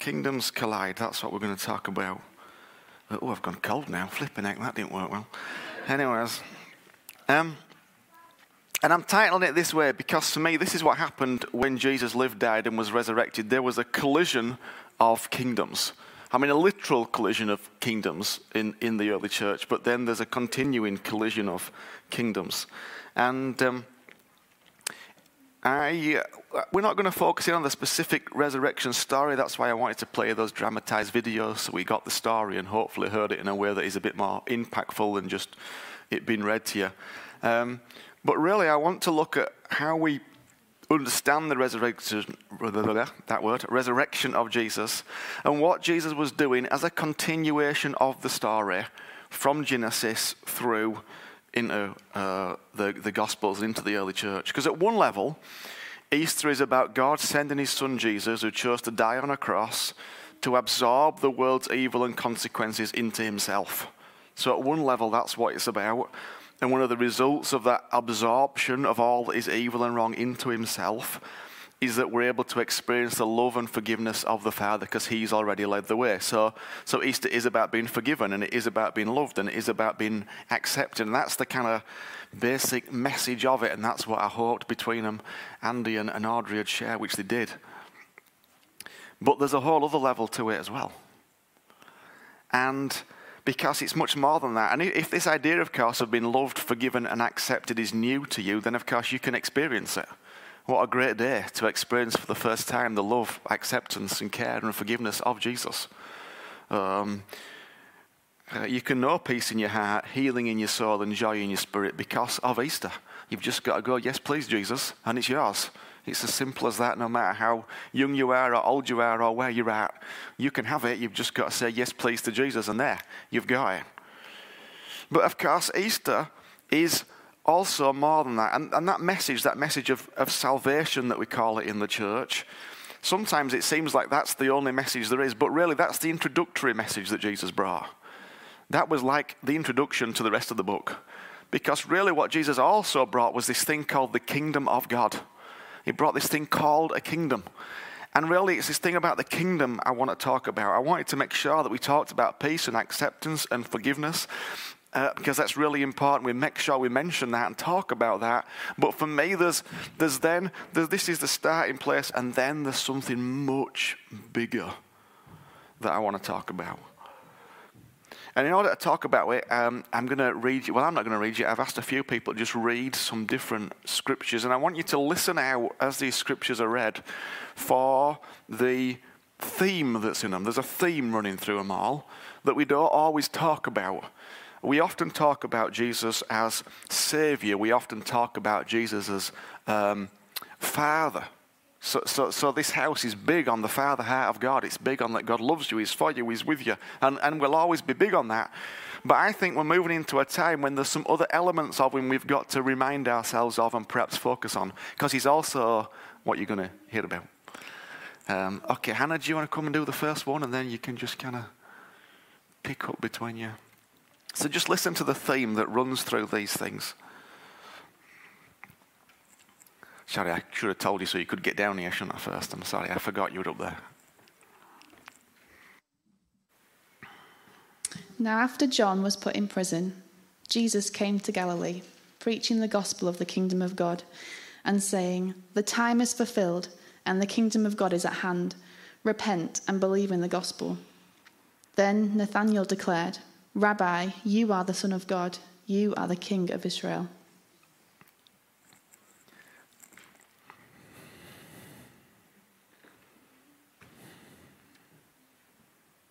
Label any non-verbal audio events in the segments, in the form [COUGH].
Kingdoms Collide. That's what we're going to talk about. Oh, I've gone cold now. Flipping heck, that didn't work well. Anyways, um, and I'm titling it this way because for me, this is what happened when Jesus lived, died, and was resurrected. There was a collision of kingdoms. I mean, a literal collision of kingdoms in, in the early church, but then there's a continuing collision of kingdoms. And um, I, uh, we're not going to focus in on the specific resurrection story. That's why I wanted to play those dramatized videos so we got the story and hopefully heard it in a way that is a bit more impactful than just it being read to you. Um, but really, I want to look at how we understand the resurrection, that word, resurrection of Jesus, and what Jesus was doing as a continuation of the story from Genesis through into uh, the, the Gospels, and into the early church. Because at one level, Easter is about God sending his son Jesus, who chose to die on a cross, to absorb the world's evil and consequences into himself. So, at one level, that's what it's about. And one of the results of that absorption of all that is evil and wrong into himself is that we're able to experience the love and forgiveness of the Father because He's already led the way. So, so Easter is about being forgiven and it is about being loved and it is about being accepted. And that's the kind of basic message of it. And that's what I hoped between them, Andy and, and Audrey had shared, which they did. But there's a whole other level to it as well. And because it's much more than that. And if this idea, of course, of being loved, forgiven, and accepted is new to you, then of course you can experience it. What a great day to experience for the first time the love, acceptance, and care and forgiveness of Jesus. Um, uh, you can know peace in your heart, healing in your soul, and joy in your spirit because of Easter. You've just got to go, yes, please, Jesus, and it's yours. It's as simple as that, no matter how young you are, or old you are, or where you're at. You can have it. You've just got to say, yes, please, to Jesus, and there, you've got it. But of course, Easter is also more than that. And, and that message, that message of, of salvation that we call it in the church, sometimes it seems like that's the only message there is, but really that's the introductory message that Jesus brought. That was like the introduction to the rest of the book. Because really, what Jesus also brought was this thing called the kingdom of God. He brought this thing called a kingdom. And really, it's this thing about the kingdom I want to talk about. I wanted to make sure that we talked about peace and acceptance and forgiveness uh, because that's really important. We make sure we mention that and talk about that. But for me, there's, there's then, there's, this is the starting place, and then there's something much bigger that I want to talk about. And in order to talk about it, um, I'm going to read you. Well, I'm not going to read you. I've asked a few people to just read some different scriptures. And I want you to listen out as these scriptures are read for the theme that's in them. There's a theme running through them all that we don't always talk about. We often talk about Jesus as Savior. We often talk about Jesus as um, Father. So, so, so this house is big on the Father heart of God. It's big on that God loves you, He's for you, He's with you. And, and we'll always be big on that. But I think we're moving into a time when there's some other elements of Him we've got to remind ourselves of and perhaps focus on. Because He's also what you're going to hear about. Um, okay, Hannah, do you want to come and do the first one? And then you can just kind of pick up between you. So just listen to the theme that runs through these things. Sorry, I should have told you so you could get down here, shouldn't I, first? I'm sorry, I forgot you were up there. Now, after John was put in prison, Jesus came to Galilee, preaching the gospel of the kingdom of God, and saying, The time is fulfilled, and the kingdom of God is at hand. Repent and believe in the gospel. Then Nathanael declared, Rabbi, you are the Son of God, you are the King of Israel.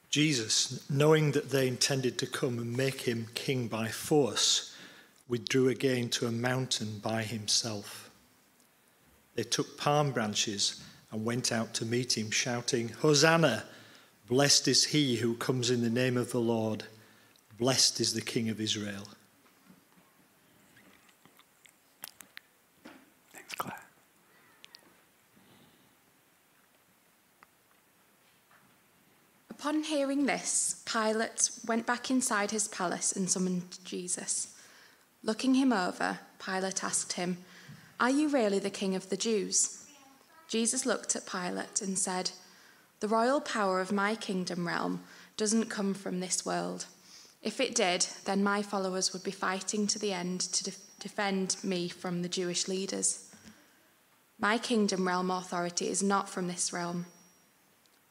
Jesus, knowing that they intended to come and make him king by force, withdrew again to a mountain by himself. They took palm branches and went out to meet him, shouting, Hosanna! Blessed is he who comes in the name of the Lord. Blessed is the King of Israel. Thanks, Claire. Upon hearing this, Pilate went back inside his palace and summoned Jesus. Looking him over, Pilate asked him, Are you really the king of the Jews? Jesus looked at Pilate and said, The royal power of my kingdom realm doesn't come from this world. If it did, then my followers would be fighting to the end to de- defend me from the Jewish leaders. My kingdom realm authority is not from this realm.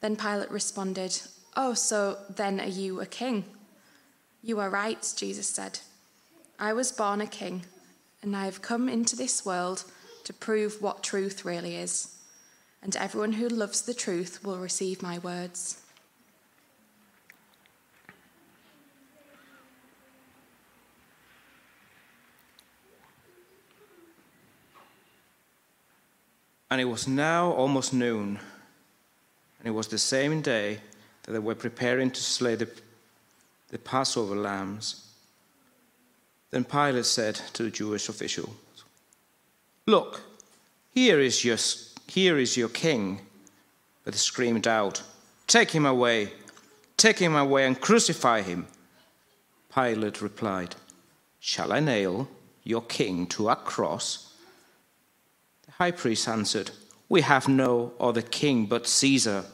Then Pilate responded, Oh, so then are you a king? You are right, Jesus said. I was born a king, and I have come into this world to prove what truth really is. And everyone who loves the truth will receive my words. And it was now almost noon, and it was the same day that they were preparing to slay the, the Passover lambs. Then Pilate said to the Jewish officials, Look, here is your, here is your king. But they screamed out, Take him away, take him away and crucify him. Pilate replied, Shall I nail your king to a cross? The high priest answered, We have no other king but Caesar.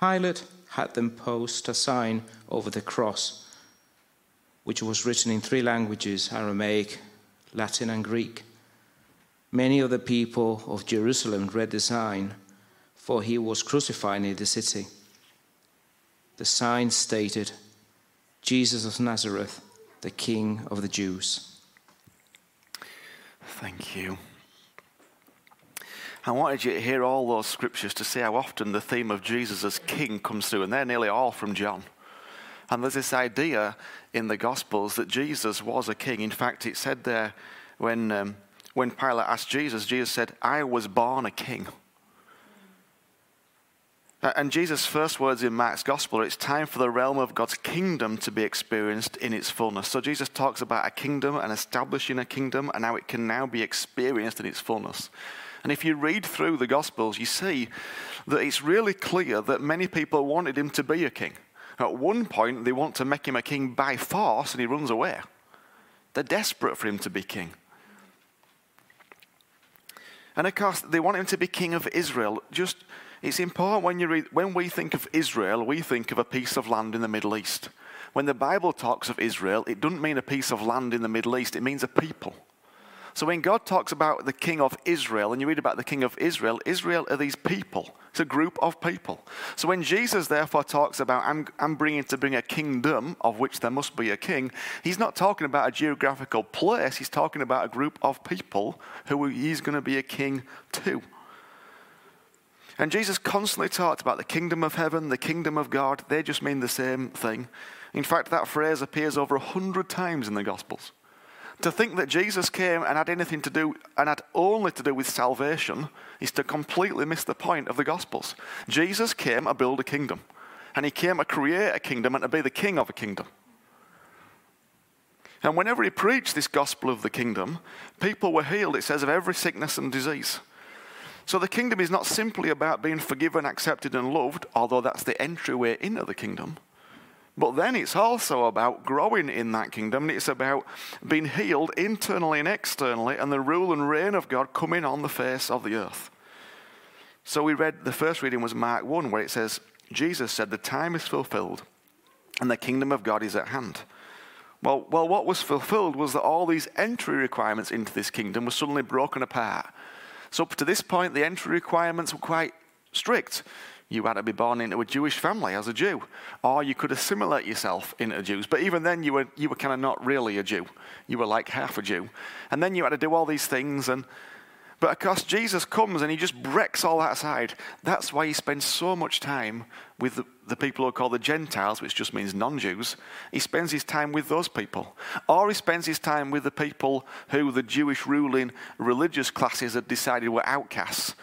Pilate had them post a sign over the cross, which was written in three languages Aramaic, Latin, and Greek. Many of the people of Jerusalem read the sign, for he was crucified in the city. The sign stated, Jesus of Nazareth, the King of the Jews. Thank you. I wanted you to hear all those scriptures to see how often the theme of Jesus as King comes through, and they're nearly all from John. And there's this idea in the Gospels that Jesus was a king. In fact, it said there when, um, when Pilate asked Jesus, Jesus said, I was born a king. And Jesus' first words in Mark's Gospel are it's time for the realm of God's kingdom to be experienced in its fullness. So Jesus talks about a kingdom and establishing a kingdom and how it can now be experienced in its fullness. And if you read through the Gospels, you see that it's really clear that many people wanted him to be a king. At one point, they want to make him a king by force, and he runs away. They're desperate for him to be king. And of course, they want him to be king of Israel. Just, it's important when, you read, when we think of Israel, we think of a piece of land in the Middle East. When the Bible talks of Israel, it doesn't mean a piece of land in the Middle East, it means a people. So when God talks about the king of Israel, and you read about the king of Israel, Israel are these people. It's a group of people. So when Jesus therefore talks about, I'm, I'm bringing to bring a kingdom of which there must be a king, he's not talking about a geographical place, he's talking about a group of people who he's going to be a king to. And Jesus constantly talked about the kingdom of heaven, the kingdom of God. They just mean the same thing. In fact, that phrase appears over a hundred times in the Gospels. To think that Jesus came and had anything to do, and had only to do with salvation, is to completely miss the point of the Gospels. Jesus came to build a kingdom, and he came to create a kingdom and to be the king of a kingdom. And whenever he preached this gospel of the kingdom, people were healed, it says, of every sickness and disease. So the kingdom is not simply about being forgiven, accepted, and loved, although that's the entryway into the kingdom. But then it's also about growing in that kingdom. It's about being healed internally and externally, and the rule and reign of God coming on the face of the earth. So we read the first reading was Mark 1, where it says, Jesus said, The time is fulfilled, and the kingdom of God is at hand. Well, well, what was fulfilled was that all these entry requirements into this kingdom were suddenly broken apart. So, up to this point, the entry requirements were quite strict. You had to be born into a Jewish family as a Jew, or you could assimilate yourself into Jews. But even then, you were, you were kind of not really a Jew. You were like half a Jew. And then you had to do all these things. And, but of course, Jesus comes and he just breaks all that aside. That's why he spends so much time with the, the people who are called the Gentiles, which just means non Jews. He spends his time with those people. Or he spends his time with the people who the Jewish ruling religious classes had decided were outcasts.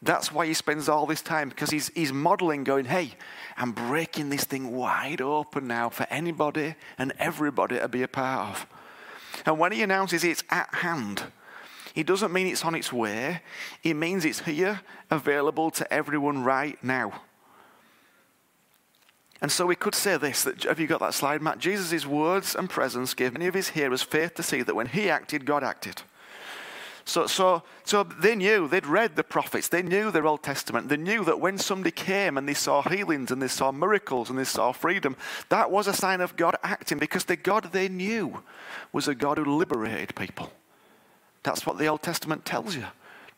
That's why he spends all this time, because he's, he's modeling, going, hey, I'm breaking this thing wide open now for anybody and everybody to be a part of. And when he announces it's at hand, he doesn't mean it's on its way, he means it's here, available to everyone right now. And so we could say this that, have you got that slide, Matt? Jesus' words and presence gave many of his hearers faith to see that when he acted, God acted. So, so, so they knew, they'd read the prophets, they knew their Old Testament. They knew that when somebody came and they saw healings and they saw miracles and they saw freedom, that was a sign of God acting because the God they knew was a God who liberated people. That's what the Old Testament tells you.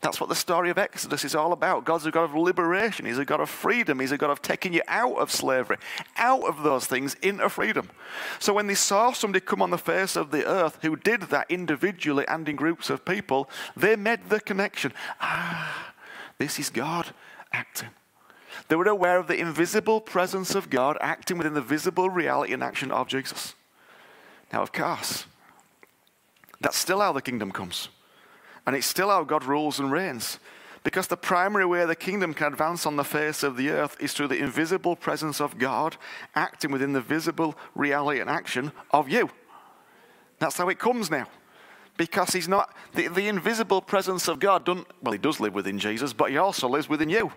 That's what the story of Exodus is all about. God's a God of liberation. He's a God of freedom. He's a God of taking you out of slavery, out of those things into freedom. So when they saw somebody come on the face of the earth who did that individually and in groups of people, they made the connection. Ah, this is God acting. They were aware of the invisible presence of God acting within the visible reality and action of Jesus. Now, of course, that's still how the kingdom comes. And it's still how God rules and reigns. Because the primary way the kingdom can advance on the face of the earth is through the invisible presence of God acting within the visible reality and action of you. That's how it comes now. Because he's not, the, the invisible presence of God, doesn't, well, he does live within Jesus, but he also lives within you.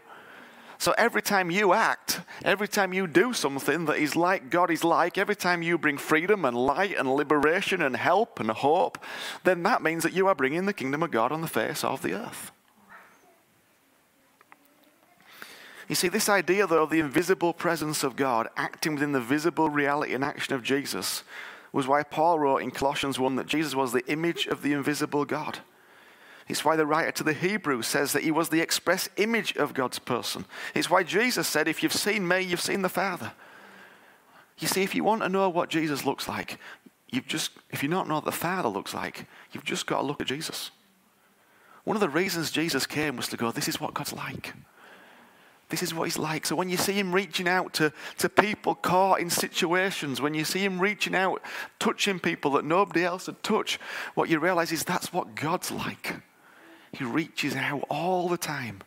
So every time you act, every time you do something that is like God is like, every time you bring freedom and light and liberation and help and hope, then that means that you are bringing the kingdom of God on the face of the earth. You see, this idea, though, of the invisible presence of God acting within the visible reality and action of Jesus was why Paul wrote in Colossians 1 that Jesus was the image of the invisible God. It's why the writer to the Hebrews says that he was the express image of God's person. It's why Jesus said, If you've seen me, you've seen the Father. You see, if you want to know what Jesus looks like, you've just, if you don't know what the Father looks like, you've just got to look at Jesus. One of the reasons Jesus came was to go, This is what God's like. This is what he's like. So when you see him reaching out to, to people caught in situations, when you see him reaching out, touching people that nobody else would touch, what you realize is that's what God's like. He reaches out all the time.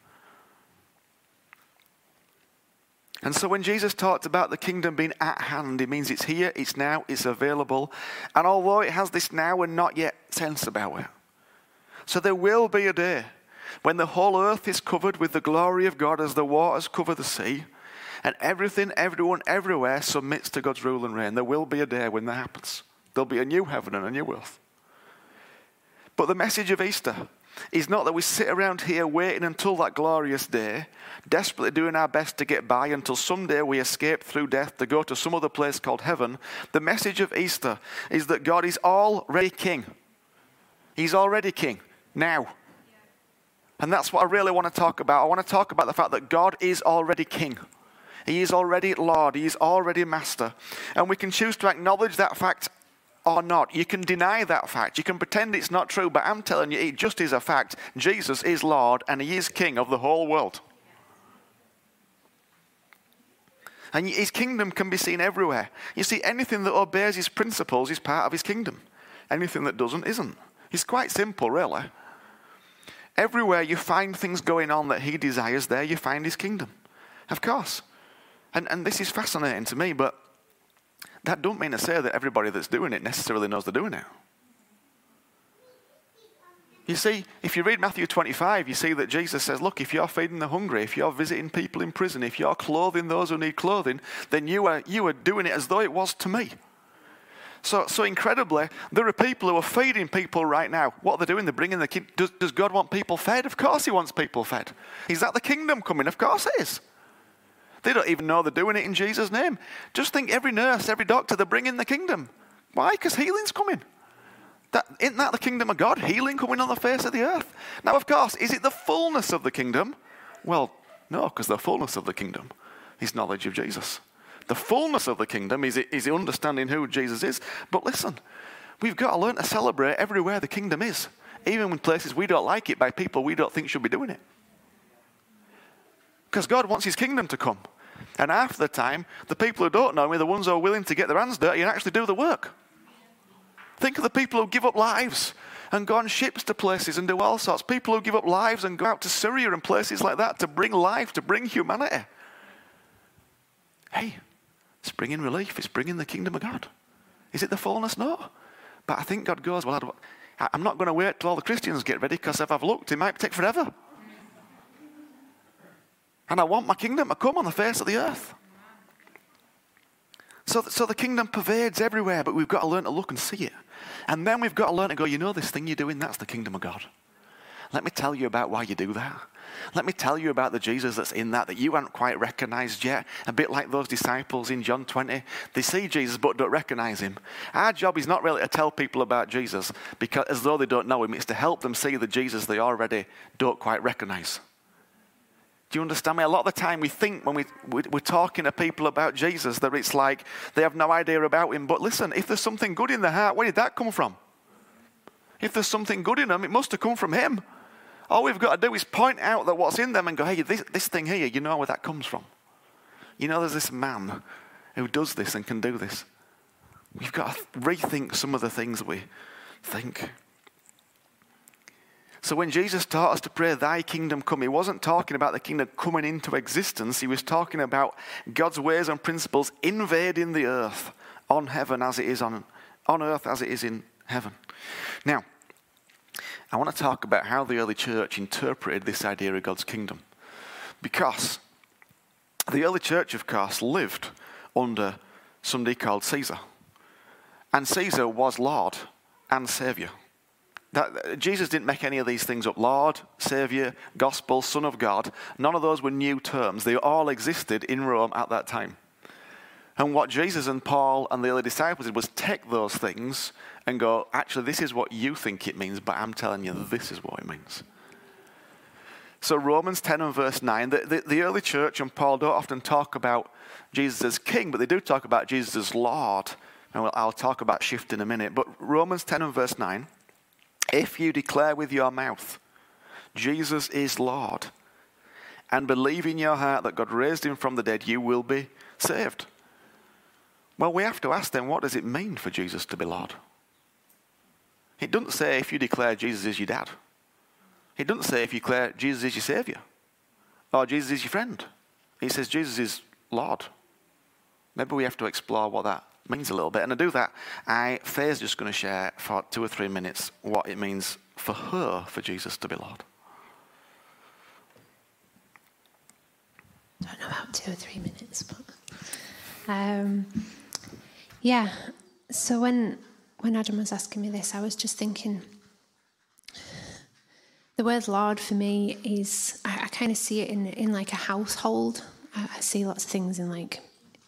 And so when Jesus talked about the kingdom being at hand, it means it's here, it's now, it's available. And although it has this now and not yet sense about it. So there will be a day when the whole earth is covered with the glory of God as the waters cover the sea, and everything, everyone, everywhere submits to God's rule and reign. There will be a day when that happens. There'll be a new heaven and a new earth. But the message of Easter is not that we sit around here waiting until that glorious day, desperately doing our best to get by until someday we escape through death to go to some other place called heaven. The message of Easter is that God is already king. He's already king now. And that's what I really want to talk about. I want to talk about the fact that God is already king. He is already Lord. He is already Master. And we can choose to acknowledge that fact or not. You can deny that fact. You can pretend it's not true, but I'm telling you, it just is a fact. Jesus is Lord and He is King of the whole world. And His kingdom can be seen everywhere. You see, anything that obeys His principles is part of His kingdom, anything that doesn't isn't. It's quite simple, really. Everywhere you find things going on that He desires, there you find His kingdom. Of course. And, and this is fascinating to me, but that don't mean to say that everybody that's doing it necessarily knows they're doing it. You see, if you read Matthew 25, you see that Jesus says, Look, if you're feeding the hungry, if you're visiting people in prison, if you're clothing those who need clothing, then you are, you are doing it as though it was to me. So, so incredibly, there are people who are feeding people right now. What are they doing? They're bringing the kid. Does, does God want people fed? Of course, He wants people fed. Is that the kingdom coming? Of course, it is. They don't even know they're doing it in Jesus' name. Just think every nurse, every doctor, they're bringing the kingdom. Why? Because healing's coming. That, isn't that the kingdom of God? Healing coming on the face of the earth. Now, of course, is it the fullness of the kingdom? Well, no, because the fullness of the kingdom is knowledge of Jesus. The fullness of the kingdom is, is understanding who Jesus is. But listen, we've got to learn to celebrate everywhere the kingdom is, even in places we don't like it by people we don't think should be doing it. Because God wants his kingdom to come. And half the time, the people who don't know me, the ones who are willing to get their hands dirty and actually do the work. Think of the people who give up lives and go on ships to places and do all sorts. People who give up lives and go out to Syria and places like that to bring life, to bring humanity. Hey, it's bringing relief, it's bringing the kingdom of God. Is it the fullness? No. But I think God goes, Well, I'm not going to wait till all the Christians get ready because if I've looked, it might take forever. And I want my kingdom to come on the face of the earth. So, so the kingdom pervades everywhere, but we've got to learn to look and see it. And then we've got to learn to go, you know, this thing you're doing, that's the kingdom of God. Let me tell you about why you do that. Let me tell you about the Jesus that's in that that you haven't quite recognized yet. A bit like those disciples in John 20. They see Jesus but don't recognize him. Our job is not really to tell people about Jesus because as though they don't know him, it's to help them see the Jesus they already don't quite recognize. Do you understand me? A lot of the time we think when we, we're talking to people about Jesus that it's like they have no idea about him. But listen, if there's something good in the heart, where did that come from? If there's something good in them, it must have come from him. All we've got to do is point out that what's in them and go, hey, this, this thing here, you know where that comes from. You know, there's this man who does this and can do this. We've got to rethink some of the things we think. So when Jesus taught us to pray, Thy kingdom come, he wasn't talking about the kingdom coming into existence. He was talking about God's ways and principles invading the earth on heaven as it is on, on earth as it is in heaven. Now, I want to talk about how the early church interpreted this idea of God's kingdom. Because the early church, of course, lived under somebody called Caesar. And Caesar was Lord and Savior. That, Jesus didn't make any of these things up. Lord, Savior, Gospel, Son of God, none of those were new terms. They all existed in Rome at that time. And what Jesus and Paul and the early disciples did was take those things and go, actually, this is what you think it means, but I'm telling you this is what it means. So, Romans 10 and verse 9, the, the, the early church and Paul don't often talk about Jesus as king, but they do talk about Jesus as Lord. And I'll talk about shift in a minute. But Romans 10 and verse 9, if you declare with your mouth, Jesus is Lord, and believe in your heart that God raised him from the dead, you will be saved. Well, we have to ask then, what does it mean for Jesus to be Lord? It doesn't say if you declare Jesus is your dad. It doesn't say if you declare Jesus is your Savior or Jesus is your friend. He says Jesus is Lord. Maybe we have to explore what that means a little bit. And to do that, I, Faye's just going to share for two or three minutes what it means for her for Jesus to be Lord. Don't know about two or three minutes, but um, yeah. So when when Adam was asking me this, I was just thinking the word Lord for me is I, I kind of see it in in like a household. I, I see lots of things in like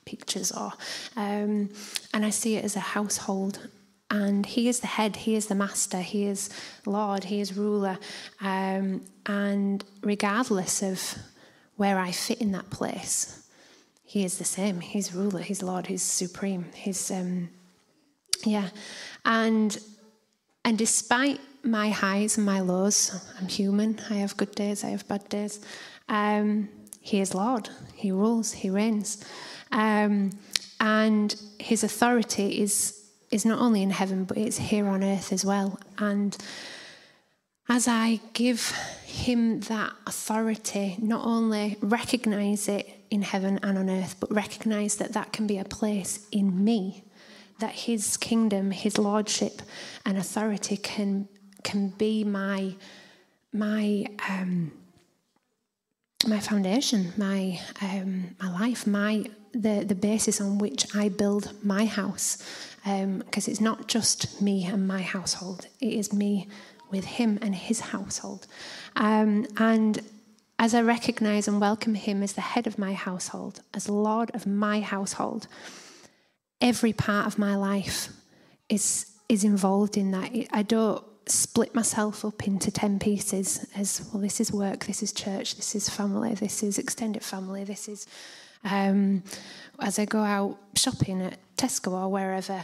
pictures are. um, and I see it as a household. And he is the head, he is the master, he is Lord, he is ruler. Um, and regardless of where I fit in that place, he is the same. He's ruler, he's Lord, he's supreme. He's um, yeah. And and despite my highs and my lows, I'm human. I have good days, I have bad days. Um, he is Lord. He rules. He reigns, um, and his authority is is not only in heaven, but it's here on earth as well. And as I give him that authority, not only recognize it in heaven and on earth, but recognize that that can be a place in me that his kingdom, his lordship and authority can can be my my um, my foundation, my um, my life, my the the basis on which I build my house, because um, it's not just me and my household; it is me with him and his household, um, and. As I recognize and welcome him as the head of my household, as Lord of my household, every part of my life is is involved in that. I don't split myself up into 10 pieces as well this is work this is church this is family this is extended family this is um, as i go out shopping at tesco or wherever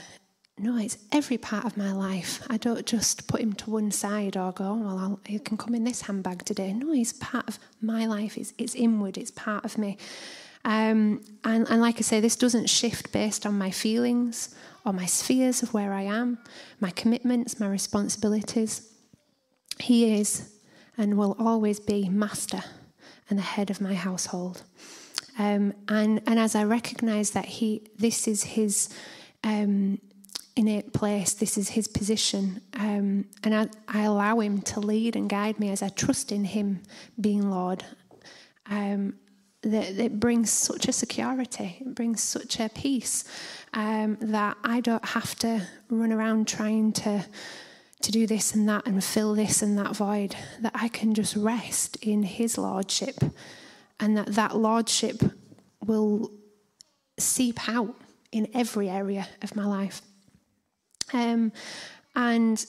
no it's every part of my life. I don't just put him to one side or go oh, well I'll, he can come in this handbag today. No he's part of my life. It's, it's inward. It's part of me. Um, and, and like I say, this doesn't shift based on my feelings or my spheres of where I am, my commitments, my responsibilities. He is and will always be master and the head of my household. Um, and, and as I recognize that he, this is his um, innate place, this is his position, um, and I, I, allow him to lead and guide me as I trust in him being Lord. Um, that it brings such a security, it brings such a peace um, that I don't have to run around trying to to do this and that and fill this and that void, that I can just rest in His Lordship and that that Lordship will seep out in every area of my life. Um, and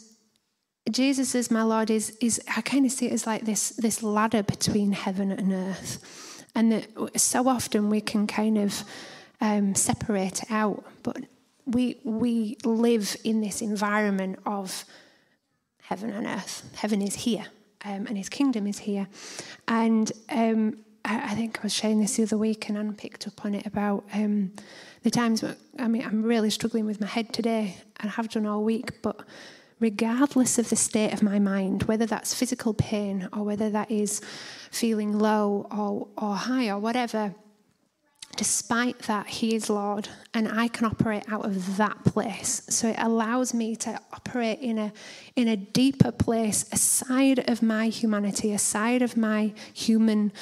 Jesus as my Lord is, is I kind of see it as like this, this ladder between heaven and earth. And that so often we can kind of um, separate it out, but we, we live in this environment of heaven and earth. Heaven is here, um, and his kingdom is here. And um, I, I, think I was sharing this the other week, and Anne picked up on it about um, the times when, I mean, I'm really struggling with my head today, and have done all week, but regardless of the state of my mind, whether that's physical pain or whether that is feeling low or, or high or whatever, despite that, He is Lord, and I can operate out of that place. So it allows me to operate in a, in a deeper place, aside of my humanity, aside of my human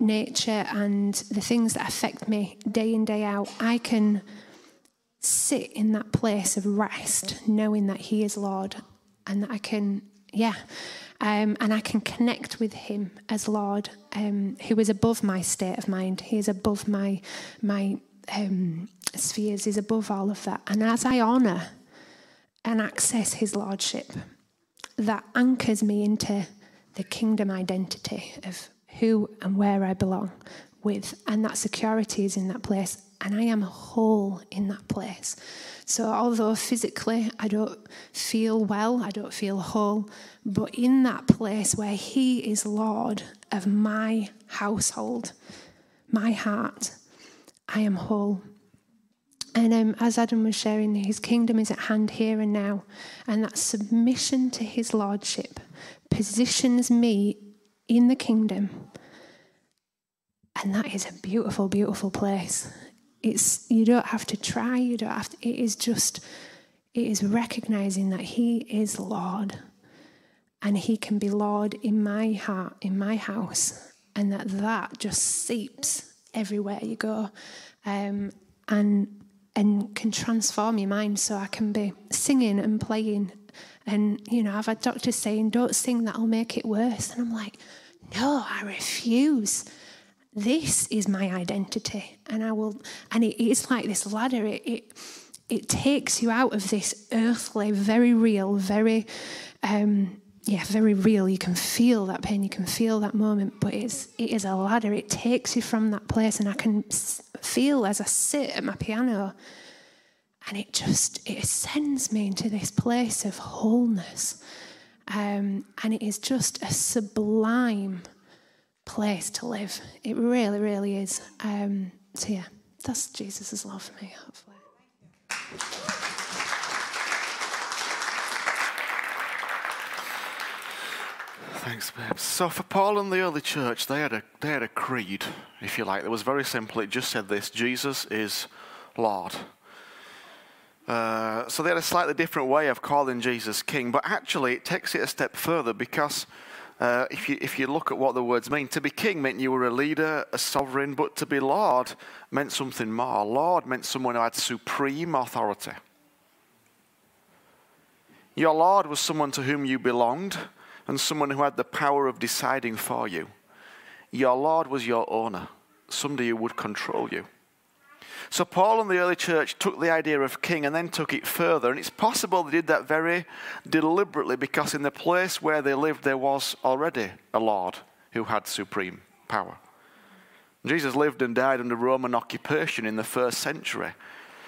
nature and the things that affect me day in, day out. I can sit in that place of rest, knowing that He is Lord, and that I can, yeah, um, and I can connect with Him as Lord, um, who is above my state of mind. He is above my my um, spheres. He's above all of that. And as I honour and access His lordship, that anchors me into the kingdom identity of who and where I belong with, and that security is in that place, and I am whole in that place. So, although physically I don't feel well, I don't feel whole, but in that place where He is Lord of my household, my heart, I am whole. And um, as Adam was sharing, his kingdom is at hand here and now. And that submission to his lordship positions me in the kingdom. And that is a beautiful, beautiful place. It's you don't have to try, you don't have to it is just it is recognizing that he is Lord and he can be Lord in my heart, in my house, and that that just seeps everywhere you go, um, and and can transform your mind. So I can be singing and playing, and you know I've had doctors saying, "Don't sing, that'll make it worse," and I'm like, "No, I refuse." This is my identity, and I will. And it's like this ladder. It, it it takes you out of this earthly, very real, very um, yeah, very real. You can feel that pain, you can feel that moment, but it's it is a ladder. It takes you from that place, and I can feel as I sit at my piano, and it just it sends me into this place of wholeness, um, and it is just a sublime place to live. It really, really is. Um, so, yeah, that's Jesus' love for me, hopefully. Thanks, babe. So for Paul and the early church, they had a they had a creed, if you like. It was very simple. It just said this: Jesus is Lord. Uh, so they had a slightly different way of calling Jesus King, but actually it takes it a step further because uh, if, you, if you look at what the words mean, to be king meant you were a leader, a sovereign, but to be Lord meant something more. Lord meant someone who had supreme authority. Your Lord was someone to whom you belonged and someone who had the power of deciding for you. Your Lord was your owner, somebody who would control you. So Paul and the early church took the idea of king and then took it further. And it's possible they did that very deliberately because in the place where they lived, there was already a Lord who had supreme power. Jesus lived and died under Roman occupation in the first century.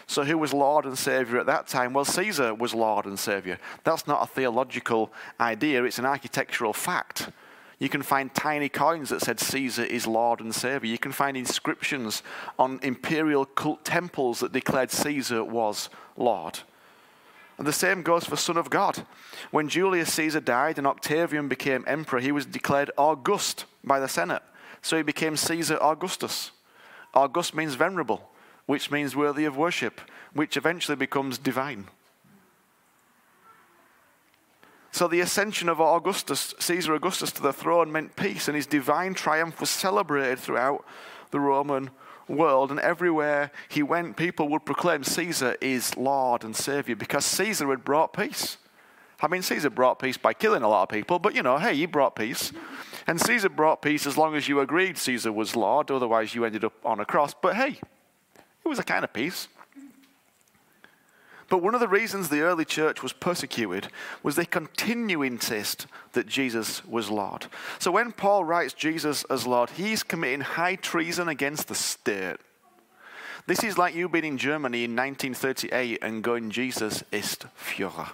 So, who was Lord and Savior at that time? Well, Caesar was Lord and Savior. That's not a theological idea, it's an architectural fact. You can find tiny coins that said Caesar is Lord and Savior. You can find inscriptions on imperial cult temples that declared Caesar was Lord. And the same goes for Son of God. When Julius Caesar died and Octavian became emperor, he was declared August by the Senate. So he became Caesar Augustus. August means venerable, which means worthy of worship, which eventually becomes divine. So the ascension of Augustus, Caesar Augustus to the throne meant peace, and his divine triumph was celebrated throughout the Roman world. And everywhere he went, people would proclaim Caesar is Lord and Savior because Caesar had brought peace. I mean, Caesar brought peace by killing a lot of people, but you know, hey, he brought peace. And Caesar brought peace as long as you agreed Caesar was Lord, otherwise, you ended up on a cross. But hey, it was a kind of peace. But one of the reasons the early church was persecuted was they continue insist that Jesus was Lord. So when Paul writes Jesus as Lord, he's committing high treason against the state. This is like you being in Germany in 1938 and going, Jesus ist Führer.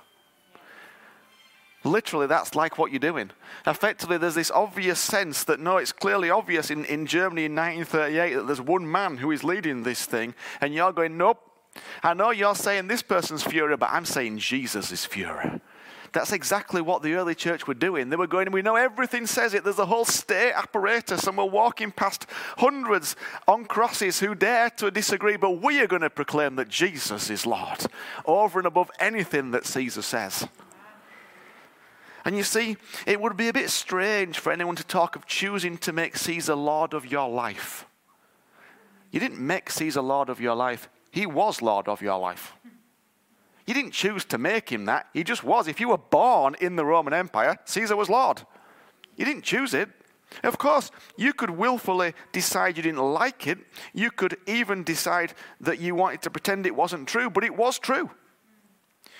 Literally, that's like what you're doing. Effectively, there's this obvious sense that no, it's clearly obvious in, in Germany in 1938 that there's one man who is leading this thing, and you're going, nope. I know you're saying this person's Führer, but I'm saying Jesus is Führer. That's exactly what the early church were doing. They were going, we know everything says it. There's a whole state apparatus, and we're walking past hundreds on crosses who dare to disagree, but we are going to proclaim that Jesus is Lord over and above anything that Caesar says. And you see, it would be a bit strange for anyone to talk of choosing to make Caesar Lord of your life. You didn't make Caesar Lord of your life, he was Lord of your life. You didn't choose to make him that, he just was. If you were born in the Roman Empire, Caesar was Lord. You didn't choose it. Of course, you could willfully decide you didn't like it. You could even decide that you wanted to pretend it wasn't true, but it was true.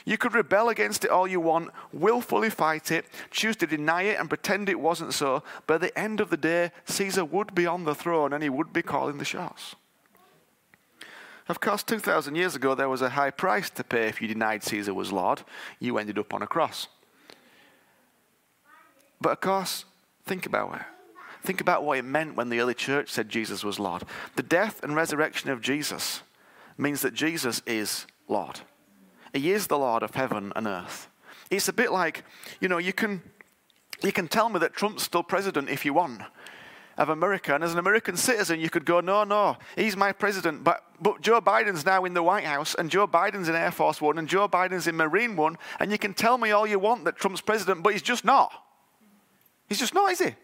You could rebel against it all you want, willfully fight it, choose to deny it and pretend it wasn't so, but at the end of the day, Caesar would be on the throne and he would be calling the shots. Of course, 2,000 years ago, there was a high price to pay if you denied Caesar was Lord. You ended up on a cross. But of course, think about it. Think about what it meant when the early church said Jesus was Lord. The death and resurrection of Jesus means that Jesus is Lord. He is the Lord of heaven and earth. It's a bit like, you know, you can, you can tell me that Trump's still president if you want of America. And as an American citizen, you could go, no, no, he's my president. But, but Joe Biden's now in the White House, and Joe Biden's in Air Force One, and Joe Biden's in Marine One. And you can tell me all you want that Trump's president, but he's just not. He's just not, is he?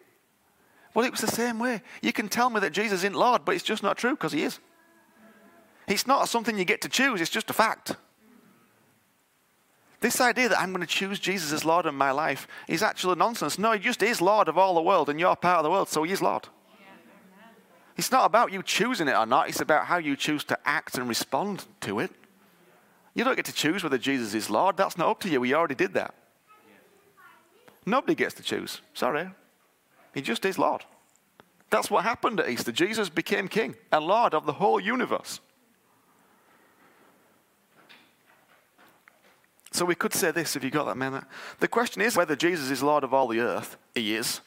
Well, it was the same way. You can tell me that Jesus isn't Lord, but it's just not true because he is. It's not something you get to choose, it's just a fact. This idea that I'm going to choose Jesus as Lord in my life is actually nonsense. No, he just is Lord of all the world, and you're part of the world, so he is Lord. It's not about you choosing it or not, it's about how you choose to act and respond to it. You don't get to choose whether Jesus is Lord. That's not up to you. We already did that. Nobody gets to choose. Sorry. He just is Lord. That's what happened at Easter. Jesus became King and Lord of the whole universe. So we could say this if you got that, man. The question is whether Jesus is Lord of all the earth. He is.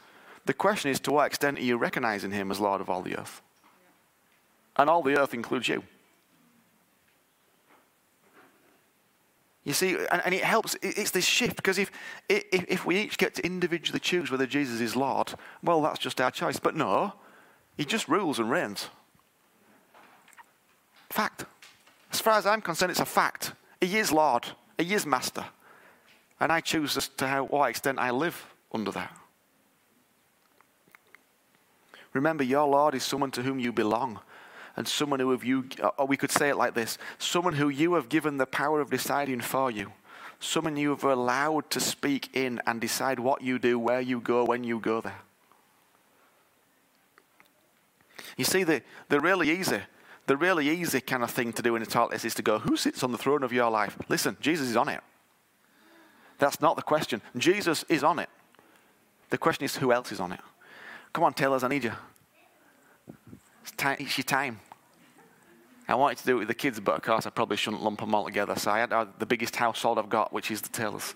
The question is to what extent are you recognizing him as Lord of all the earth? And all the earth includes you. You see, and, and it helps, it's this shift because if, if, if we each get to individually choose whether Jesus is Lord, well, that's just our choice. But no, he just rules and reigns. Fact. As far as I'm concerned, it's a fact. He is Lord. He is master. And I choose as to how, what extent I live under that. Remember, your Lord is someone to whom you belong, and someone who have you, or we could say it like this someone who you have given the power of deciding for you, someone you have allowed to speak in and decide what you do, where you go, when you go there. You see, they're really easy the really easy kind of thing to do in a talk is, is to go, Who sits on the throne of your life? Listen, Jesus is on it. That's not the question. Jesus is on it. The question is, Who else is on it? Come on, Taylors, I need you. It's, time, it's your time. I wanted to do it with the kids, but of course I probably shouldn't lump them all together. So I had uh, the biggest household I've got, which is the Taylors.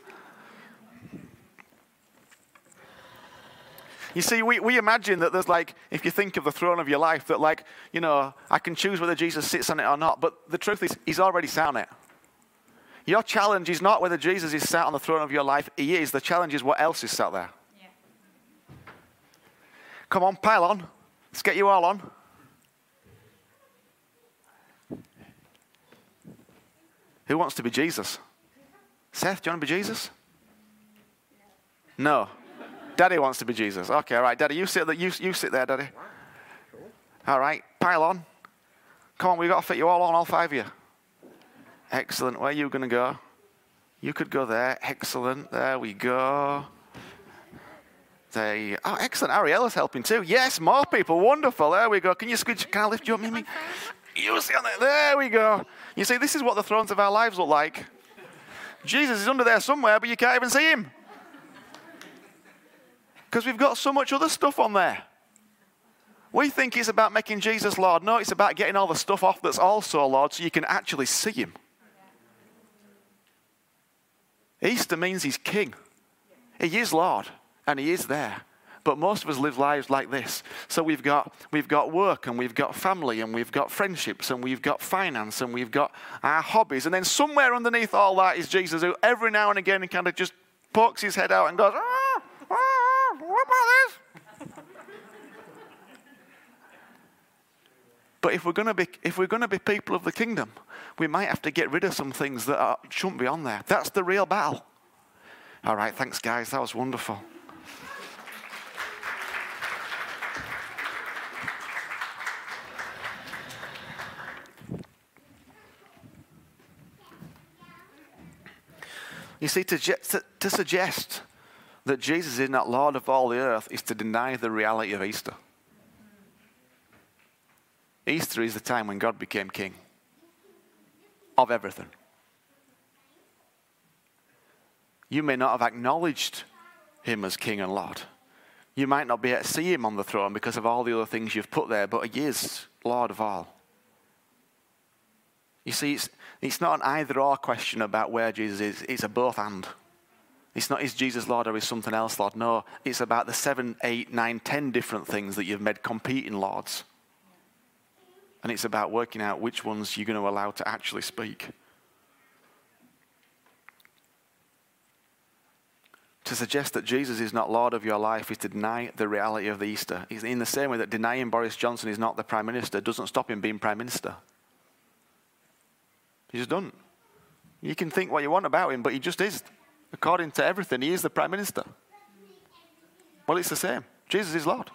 You see, we, we imagine that there's like, if you think of the throne of your life, that like, you know, I can choose whether Jesus sits on it or not. But the truth is, he's already sat on it. Your challenge is not whether Jesus is sat on the throne of your life, he is. The challenge is what else is sat there. Yeah. Come on, pile on. Let's get you all on. Who wants to be Jesus? Seth, do you want to be Jesus? No. Daddy wants to be Jesus. Okay, all right, Daddy, you sit there. You, you sit there, Daddy. All right, pile on. Come on, we've got to fit you all on, all five of you. Excellent. Where are you going to go? You could go there. Excellent. There we go. They, oh, excellent. Ariella's helping too. Yes, more people. Wonderful. There we go. Can you squidge? Can I lift you up, Mimi? You see on there. There we go. You see, this is what the thrones of our lives look like. Jesus is under there somewhere, but you can't even see him. Because we've got so much other stuff on there. We think it's about making Jesus Lord. No, it's about getting all the stuff off that's also Lord so you can actually see him. Easter means he's king. He is Lord and he is there. But most of us live lives like this. So we've got, we've got work and we've got family and we've got friendships and we've got finance and we've got our hobbies. And then somewhere underneath all that is Jesus who every now and again kind of just pokes his head out and goes, ah, ah, what about this? But if we're going to be if we're going to be people of the kingdom, we might have to get rid of some things that are, shouldn't be on there. That's the real battle. All right, thanks guys. That was wonderful. You see, to, to, to suggest that Jesus is not Lord of all the earth is to deny the reality of Easter. Easter is the time when God became king of everything. You may not have acknowledged him as king and Lord. You might not be able to see him on the throne because of all the other things you've put there, but he is Lord of all. You see, it's, it's not an either or question about where Jesus is, it's a both and. It's not is Jesus Lord or is something else Lord? No, it's about the seven, eight, nine, ten different things that you've made competing Lords. And it's about working out which ones you're going to allow to actually speak. To suggest that Jesus is not Lord of your life is to deny the reality of the Easter. In the same way that denying Boris Johnson is not the Prime Minister doesn't stop him being Prime Minister. He just doesn't. You can think what you want about him, but he just is. According to everything, he is the Prime Minister. Well, it's the same. Jesus is Lord.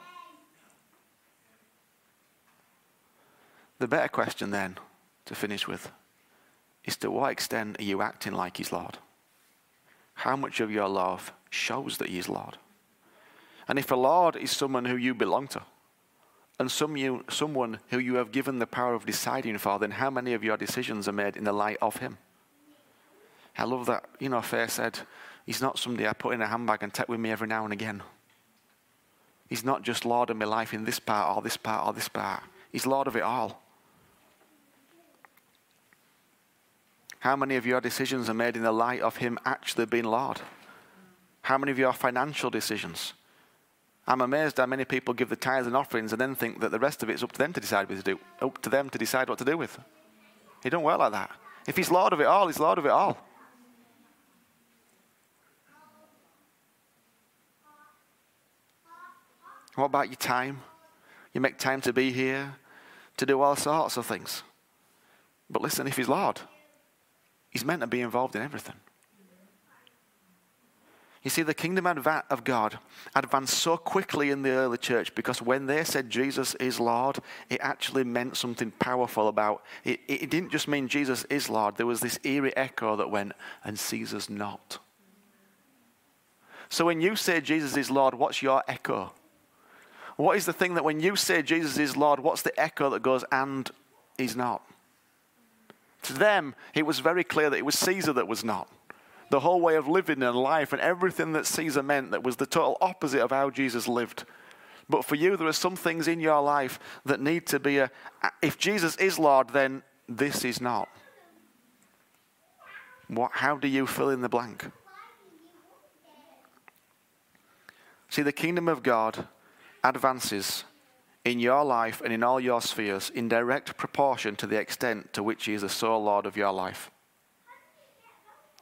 The better question then, to finish with, is to what extent are you acting like He's Lord? How much of your love shows that He's Lord? And if a Lord is someone who you belong to, and some you, someone who you have given the power of deciding for, then how many of your decisions are made in the light of Him? I love that, you know, Faye said, He's not somebody I put in a handbag and take with me every now and again. He's not just Lord of my life in this part or this part or this part. He's Lord of it all. How many of your decisions are made in the light of Him actually being Lord? How many of your financial decisions? I'm amazed how many people give the tithes and offerings and then think that the rest of it's up to them to decide what to do, up to them to decide what to do with. It don't work like that. If He's Lord of it all, He's Lord of it all. What about your time? You make time to be here, to do all sorts of things. But listen, if He's Lord, He's meant to be involved in everything. You see, the kingdom of God advanced so quickly in the early church because when they said Jesus is Lord, it actually meant something powerful about it. It didn't just mean Jesus is Lord, there was this eerie echo that went, and Caesar's not. So when you say Jesus is Lord, what's your echo? What is the thing that when you say Jesus is Lord, what's the echo that goes, and he's not? To them, it was very clear that it was Caesar that was not. The whole way of living and life and everything that Caesar meant that was the total opposite of how Jesus lived. But for you, there are some things in your life that need to be a. If Jesus is Lord, then this is not. What, how do you fill in the blank? See, the kingdom of God advances in your life and in all your spheres in direct proportion to the extent to which He is the sole Lord of your life.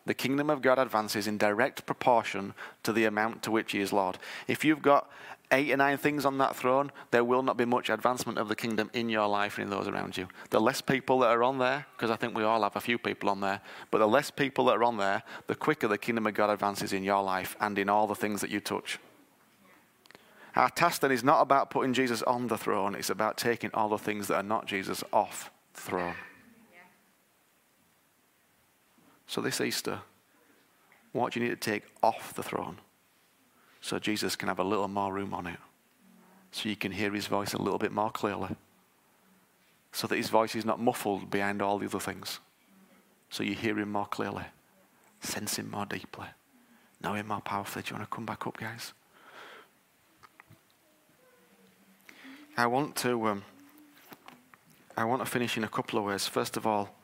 The kingdom of God advances in direct proportion to the amount to which He is Lord. If you've got eight or nine things on that throne, there will not be much advancement of the kingdom in your life and in those around you. The less people that are on there, because I think we all have a few people on there, but the less people that are on there, the quicker the kingdom of God advances in your life and in all the things that you touch. Our task then is not about putting Jesus on the throne, it's about taking all the things that are not Jesus off the throne. So this Easter, what do you need to take off the throne so Jesus can have a little more room on it? So you can hear his voice a little bit more clearly. So that his voice is not muffled behind all the other things. So you hear him more clearly, sense him more deeply, know him more powerfully. Do you want to come back up, guys? I want to. Um, I want to finish in a couple of ways. First of all,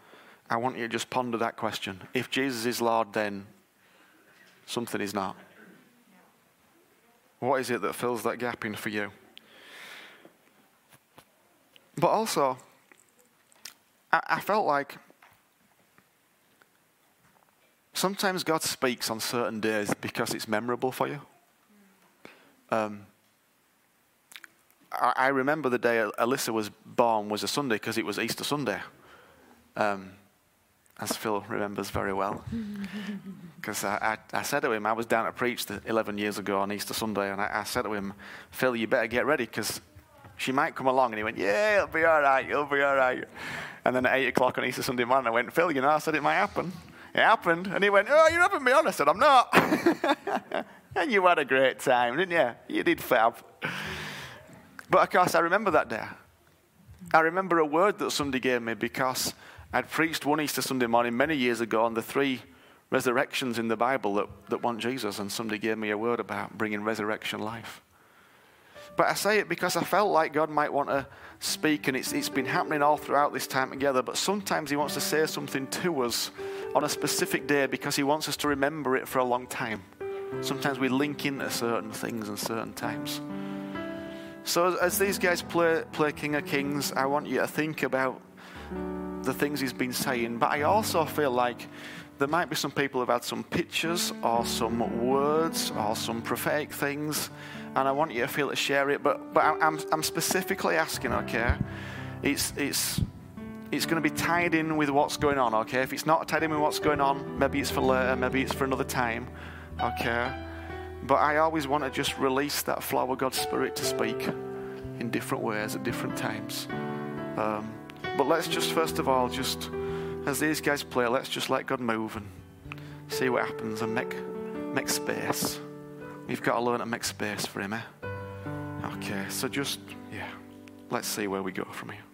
I want you to just ponder that question. If Jesus is Lord, then something is not. What is it that fills that gap in for you? But also, I, I felt like sometimes God speaks on certain days because it's memorable for you. Um, I, I remember the day Alyssa was born was a Sunday because it was Easter Sunday. Um, as Phil remembers very well. [LAUGHS] Because I, I, I, said to him, I was down to preach 11 years ago on Easter Sunday, and I, I said to him, Phil, you better get ready because she might come along. And he went, Yeah, it'll be all right, it'll be all right. And then at 8 o'clock on Easter Sunday morning, I went, Phil, you know, I said it might happen. It happened. And he went, Oh, you're having me on. I said, I'm not. [LAUGHS] and you had a great time, didn't you? You did fab. But of course, I remember that day. I remember a word that somebody gave me because I'd preached one Easter Sunday morning many years ago on the three resurrections in the Bible that, that want Jesus, and somebody gave me a word about bringing resurrection life. But I say it because I felt like God might want to speak, and it's, it's been happening all throughout this time together. But sometimes He wants to say something to us on a specific day because He wants us to remember it for a long time. Sometimes we link into certain things and certain times. So as these guys play, play King of Kings, I want you to think about the things he's been saying. But I also feel like there might be some people who've had some pictures or some words or some prophetic things, and I want you to feel to share it. But but I'm I'm specifically asking, okay? It's it's it's going to be tied in with what's going on, okay? If it's not tied in with what's going on, maybe it's for later, maybe it's for another time, okay? But I always want to just release that flow of God's Spirit to speak in different ways at different times. Um, but let's just, first of all, just as these guys play, let's just let God move and see what happens and make, make space. We've got to learn to make space for Him, eh? Okay, so just, yeah, let's see where we go from here.